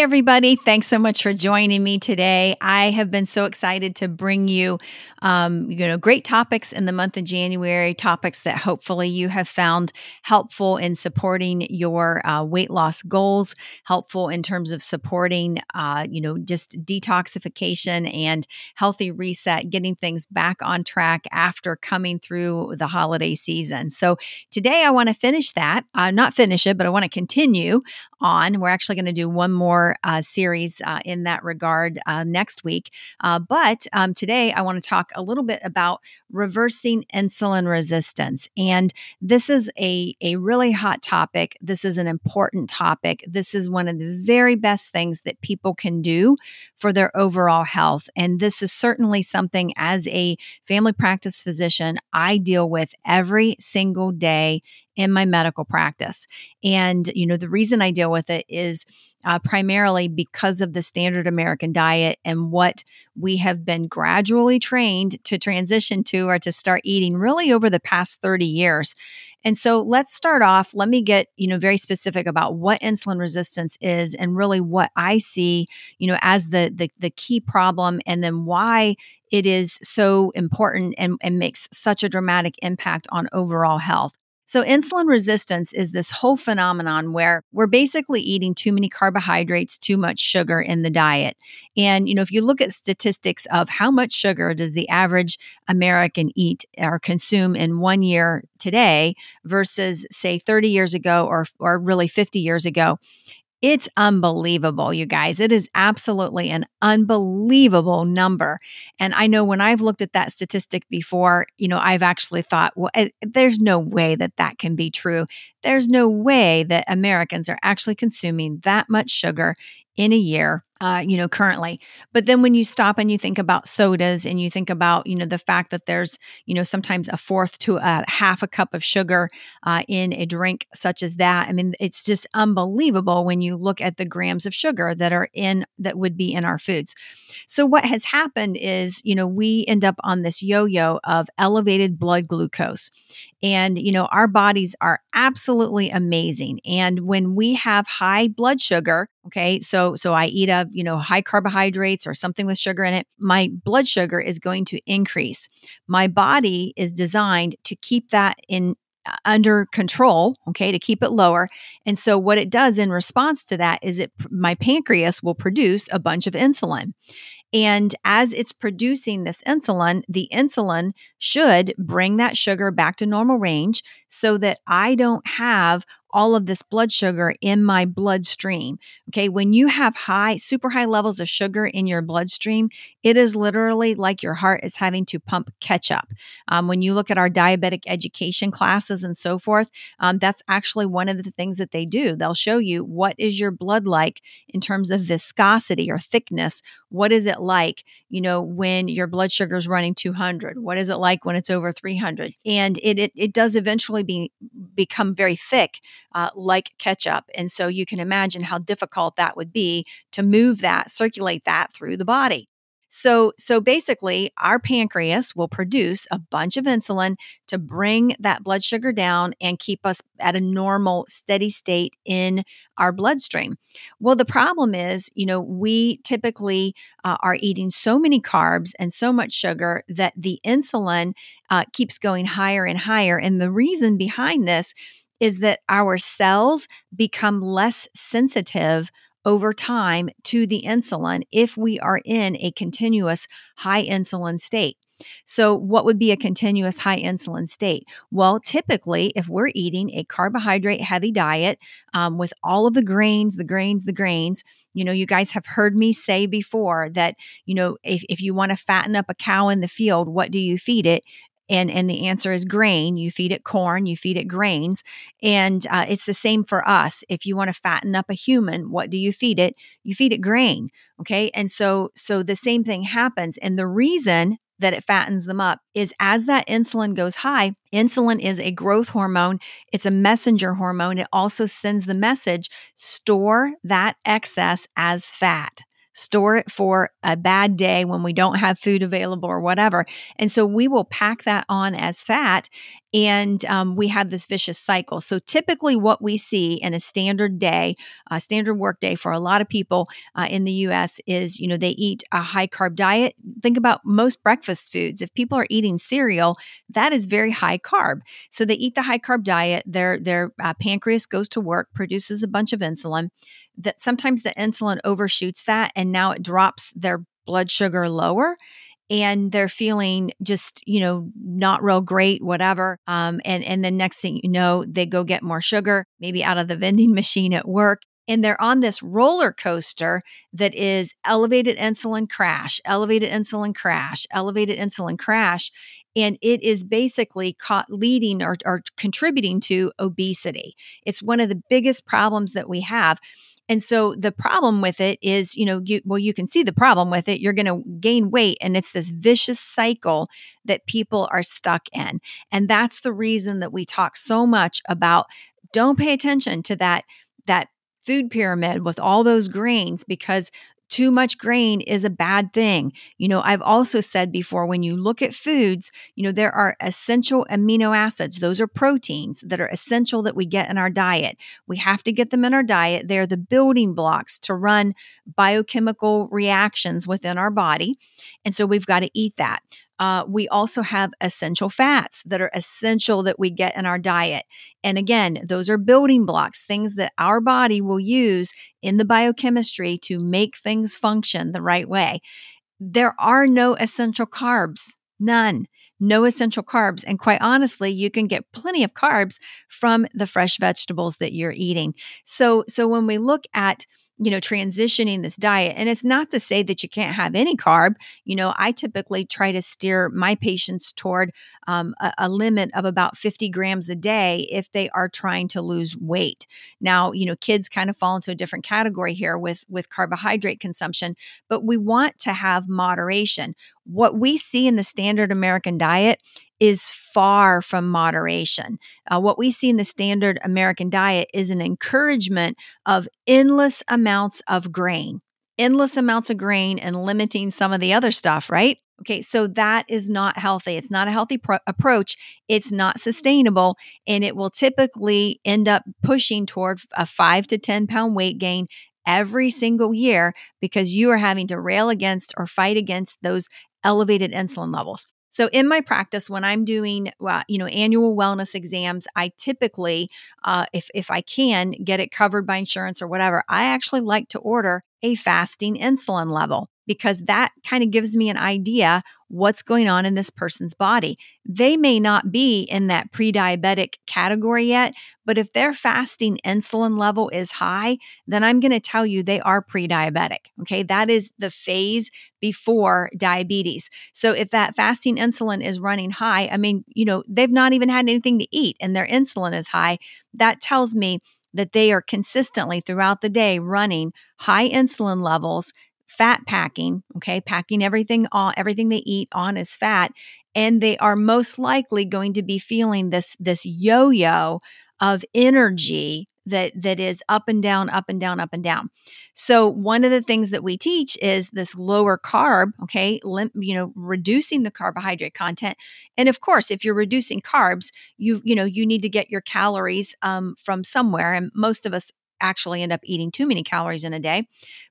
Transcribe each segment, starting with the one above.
Everybody. Thanks so much for joining me today. I have been so excited to bring you um, you know, great topics in the month of January, topics that hopefully you have found helpful in supporting your uh, weight loss goals, helpful in terms of supporting, uh, you know, just detoxification and healthy reset, getting things back on track after coming through the holiday season. So today I want to finish that, uh, not finish it, but I want to continue on. We're actually going to do one more uh, series uh, in that regard uh, next week. Uh, but um, today I want to talk a little bit about reversing insulin resistance. And this is a, a really hot topic. This is an important topic. This is one of the very best things that people can do for their overall health. And this is certainly something as a family practice physician I deal with every single day in my medical practice. And, you know, the reason I deal with it is uh, primarily because of the standard American diet and what we have been gradually trained to transition to or to start eating really over the past 30 years. And so let's start off. Let me get, you know, very specific about what insulin resistance is and really what I see, you know, as the the, the key problem and then why it is so important and, and makes such a dramatic impact on overall health. So, insulin resistance is this whole phenomenon where we're basically eating too many carbohydrates, too much sugar in the diet. And, you know, if you look at statistics of how much sugar does the average American eat or consume in one year today versus, say, 30 years ago or, or really 50 years ago, it's unbelievable, you guys. It is absolutely an unbelievable number. And I know when I've looked at that statistic before, you know, I've actually thought, well, eh, there's no way that that can be true. There's no way that Americans are actually consuming that much sugar in a year, uh, you know, currently. But then when you stop and you think about sodas and you think about, you know, the fact that there's, you know, sometimes a fourth to a half a cup of sugar uh, in a drink such as that. I mean, it's just unbelievable when you look at the grams of sugar that are in, that would be in our foods. So what has happened is, you know, we end up on this yo yo of elevated blood glucose. And, you know, our bodies are absolutely amazing. And when we have high blood sugar, okay, so so I eat a, you know, high carbohydrates or something with sugar in it, my blood sugar is going to increase. My body is designed to keep that in uh, under control, okay, to keep it lower. And so what it does in response to that is it my pancreas will produce a bunch of insulin. And as it's producing this insulin, the insulin should bring that sugar back to normal range so that I don't have all of this blood sugar in my bloodstream. Okay. When you have high, super high levels of sugar in your bloodstream, it is literally like your heart is having to pump ketchup. Um, when you look at our diabetic education classes and so forth, um, that's actually one of the things that they do. They'll show you what is your blood like in terms of viscosity or thickness. What is it like, you know, when your blood sugar is running 200? What is it like when it's over 300? And it, it, it does eventually be, become very thick uh, like ketchup. And so you can imagine how difficult that would be to move that, circulate that through the body. So, so basically, our pancreas will produce a bunch of insulin to bring that blood sugar down and keep us at a normal, steady state in our bloodstream. Well, the problem is, you know, we typically uh, are eating so many carbs and so much sugar that the insulin uh, keeps going higher and higher. And the reason behind this is that our cells become less sensitive over time to the insulin if we are in a continuous high insulin state. So, what would be a continuous high insulin state? Well, typically, if we're eating a carbohydrate heavy diet um, with all of the grains, the grains, the grains, you know, you guys have heard me say before that, you know, if, if you want to fatten up a cow in the field, what do you feed it? And and the answer is grain. You feed it corn you feed it grains and uh, it's the same for us. If you want to fatten up a human what do you feed it? You feed it grain okay? And so so the same thing happens and the reason that it fattens them up is as that insulin goes high, insulin is a growth hormone, it's a messenger hormone. It also sends the message store that excess as fat store it for a bad day when we don't have food available or whatever. And so we will pack that on as fat and um, we have this vicious cycle. So typically, what we see in a standard day, a standard work day for a lot of people uh, in the U.S. is, you know, they eat a high carb diet. Think about most breakfast foods. If people are eating cereal, that is very high carb. So they eat the high carb diet. Their their uh, pancreas goes to work, produces a bunch of insulin. That sometimes the insulin overshoots that, and now it drops their blood sugar lower and they're feeling just you know not real great whatever um, and and then next thing you know they go get more sugar maybe out of the vending machine at work and they're on this roller coaster that is elevated insulin crash elevated insulin crash elevated insulin crash and it is basically caught leading or, or contributing to obesity. It's one of the biggest problems that we have and so the problem with it is, you know, you, well, you can see the problem with it. You're going to gain weight, and it's this vicious cycle that people are stuck in. And that's the reason that we talk so much about don't pay attention to that that food pyramid with all those grains because too much grain is a bad thing. You know, I've also said before when you look at foods, you know, there are essential amino acids. Those are proteins that are essential that we get in our diet. We have to get them in our diet. They're the building blocks to run biochemical reactions within our body. And so we've got to eat that. Uh, we also have essential fats that are essential that we get in our diet. And again, those are building blocks, things that our body will use in the biochemistry to make things function the right way. There are no essential carbs, none no essential carbs. And quite honestly, you can get plenty of carbs from the fresh vegetables that you're eating. So, so when we look at you know, transitioning this diet. And it's not to say that you can't have any carb. You know, I typically try to steer my patients toward um, a, a, limit of about 50 grams a day if they are trying to lose weight. Now, you know, kids kind of fall into a different category here with with carbohydrate consumption, but we want to have moderation. What we see in the standard American diet is far from moderation. Uh, what we see in the standard American diet is an encouragement of endless amounts of grain, endless amounts of grain, and limiting some of the other stuff, right? Okay, so that is not healthy. It's not a healthy pro- approach. It's not sustainable, and it will typically end up pushing toward a five to 10 pound weight gain every single year because you are having to rail against or fight against those elevated insulin levels. So in my practice, when I'm doing, uh, you know, annual wellness exams, I typically, uh, if if I can get it covered by insurance or whatever, I actually like to order a fasting insulin level because that kind of gives me an idea what's going on in this person's body. They may not be in that pre diabetic category yet, but if their fasting insulin level is high, then I'm going to tell you they are pre diabetic. Okay. That is the phase before diabetes. So if that fasting insulin is running high, I mean, you know, they've not even had anything to eat and their insulin is high, that tells me that they are consistently throughout the day running high insulin levels fat packing, okay, packing everything on everything they eat on as fat, and they are most likely going to be feeling this this yo-yo of energy that that is up and down up and down up and down. So one of the things that we teach is this lower carb okay lim- you know reducing the carbohydrate content. And of course if you're reducing carbs you you know you need to get your calories um, from somewhere and most of us actually end up eating too many calories in a day.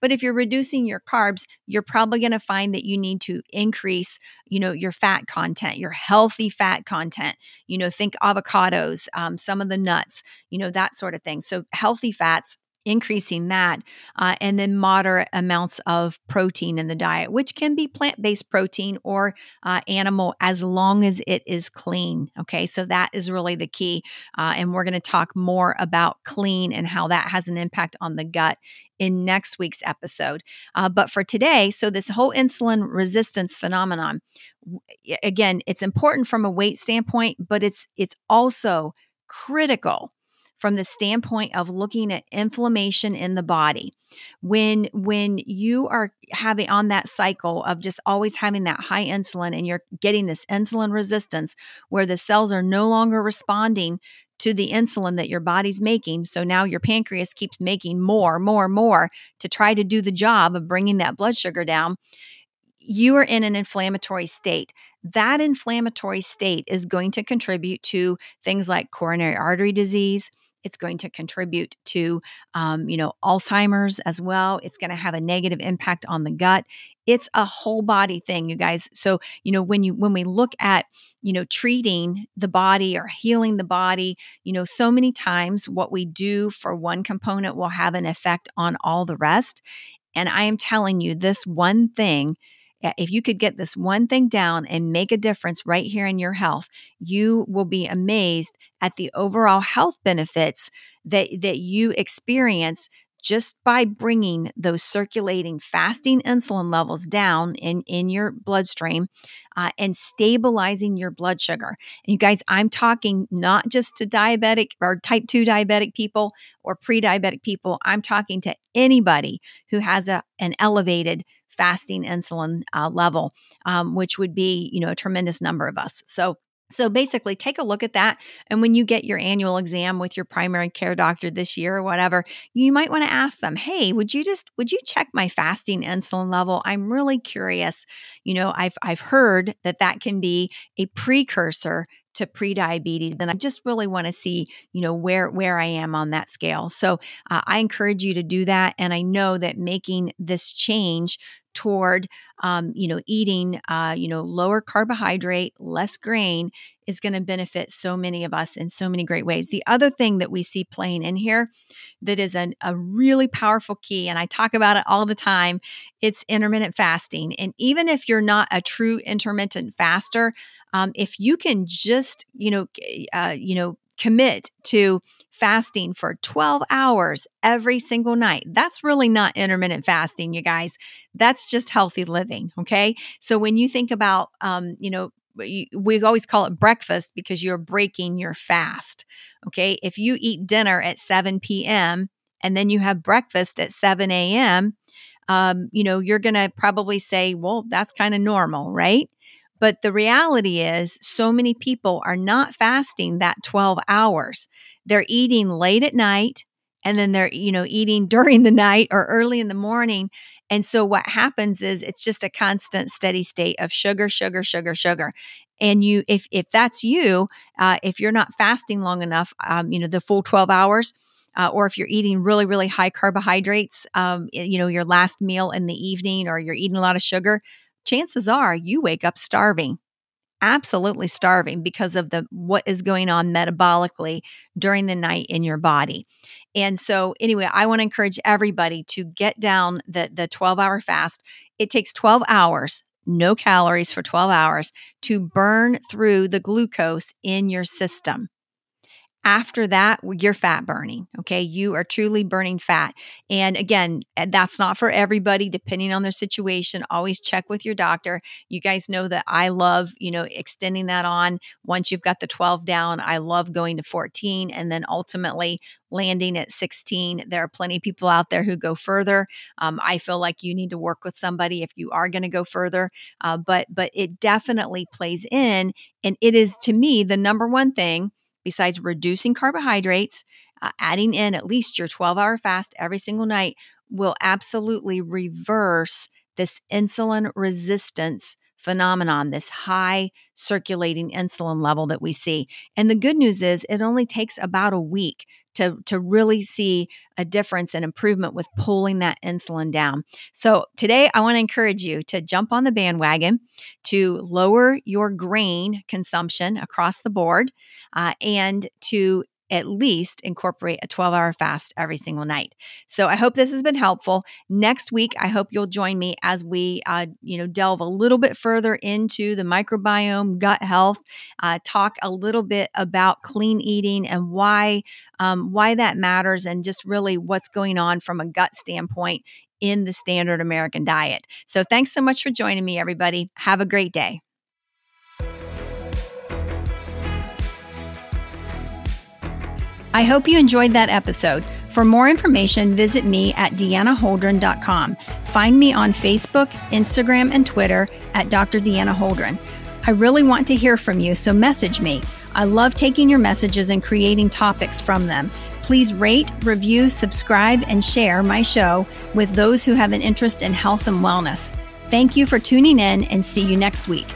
But if you're reducing your carbs, you're probably going to find that you need to increase, you know, your fat content, your healthy fat content. You know, think avocados, um, some of the nuts, you know, that sort of thing. So healthy fats increasing that, uh, and then moderate amounts of protein in the diet, which can be plant based protein or uh, animal as long as it is clean. Okay, so that is really the key. Uh, and we're going to talk more about clean and how that has an impact on the gut in next week's episode. Uh, but for today, so this whole insulin resistance phenomenon, again, it's important from a weight standpoint, but it's it's also critical from the standpoint of looking at inflammation in the body. When when you are having on that cycle of just always having that high insulin and you're getting this insulin resistance where the cells are no longer responding to the insulin that your body's making. So now your pancreas keeps making more, more, more to try to do the job of bringing that blood sugar down. You are in an inflammatory state. That inflammatory state is going to contribute to things like coronary artery disease, it's going to contribute to, um, you know, Alzheimer's as well. It's going to have a negative impact on the gut. It's a whole body thing, you guys. So, you know, when you when we look at, you know, treating the body or healing the body, you know, so many times what we do for one component will have an effect on all the rest. And I am telling you, this one thing if you could get this one thing down and make a difference right here in your health, you will be amazed at the overall health benefits that, that you experience just by bringing those circulating fasting insulin levels down in, in your bloodstream uh, and stabilizing your blood sugar. And you guys, I'm talking not just to diabetic or type 2 diabetic people or pre diabetic people, I'm talking to anybody who has a, an elevated fasting insulin uh, level, um, which would be, you know, a tremendous number of us. So, so basically, take a look at that. And when you get your annual exam with your primary care doctor this year or whatever, you might want to ask them, Hey, would you just, would you check my fasting insulin level? I'm really curious. You know, I've, I've heard that that can be a precursor to pre-diabetes then i just really want to see you know where where i am on that scale so uh, i encourage you to do that and i know that making this change toward um, you know eating uh, you know lower carbohydrate less grain is going to benefit so many of us in so many great ways. The other thing that we see playing in here that is an, a really powerful key and i talk about it all the time it's intermittent fasting. And even if you're not a true intermittent faster um, if you can just you know uh, you know commit to fasting for 12 hours every single night. That's really not intermittent fasting, you guys. That's just healthy living. Okay. So when you think about, um, you know, we always call it breakfast because you're breaking your fast. Okay. If you eat dinner at 7 p.m. and then you have breakfast at 7 a.m., um, you know, you're going to probably say, well, that's kind of normal, right? But the reality is, so many people are not fasting that 12 hours. They're eating late at night and then they're, you know, eating during the night or early in the morning. And so what happens is it's just a constant steady state of sugar, sugar, sugar, sugar. And you, if if that's you, uh, if you're not fasting long enough, um, you know, the full 12 hours, uh, or if you're eating really, really high carbohydrates, um, you know, your last meal in the evening, or you're eating a lot of sugar, chances are you wake up starving absolutely starving because of the what is going on metabolically during the night in your body. And so anyway, I want to encourage everybody to get down the the 12-hour fast. It takes 12 hours, no calories for 12 hours to burn through the glucose in your system. After that, you're fat burning. Okay. You are truly burning fat. And again, eh, that's not for everybody, depending on their situation. Always check with your doctor. You guys know that I love, you know, extending that on. Once you've got the 12 down, I love going to 14 and then ultimately landing at 16. There are plenty of people out there who go further. Um, I feel like you need to work with somebody if you are going to go further. Uh, but but it definitely plays in, and it is to me the number one thing besides reducing carbohydrates, uh, adding in at least your 12 hour fast every single night will absolutely reverse this insulin resistance phenomenon, this high circulating insulin level that we see. And the good news is it only takes about a week to, to really see a difference and improvement with pulling that insulin down. So, today I want to encourage you to jump on the bandwagon to lower your grain consumption across the board uh, and to at least incorporate a 12 hour fast every single night. So I hope this has been helpful. Next week, I hope you'll join me as we, uh, you know, delve a little bit further into the microbiome, gut health, uh, talk a little bit about clean eating and why, um, why that matters, and just really what's going on from a gut standpoint in the standard American diet. So thanks so much for joining me, everybody. Have a great day. I hope you enjoyed that episode. For more information, visit me at deannaholdren.com. Find me on Facebook, Instagram, and Twitter at Dr. Deanna Holdren. I really want to hear from you, so message me. I love taking your messages and creating topics from them. Please rate, review, subscribe, and share my show with those who have an interest in health and wellness. Thank you for tuning in and see you next week.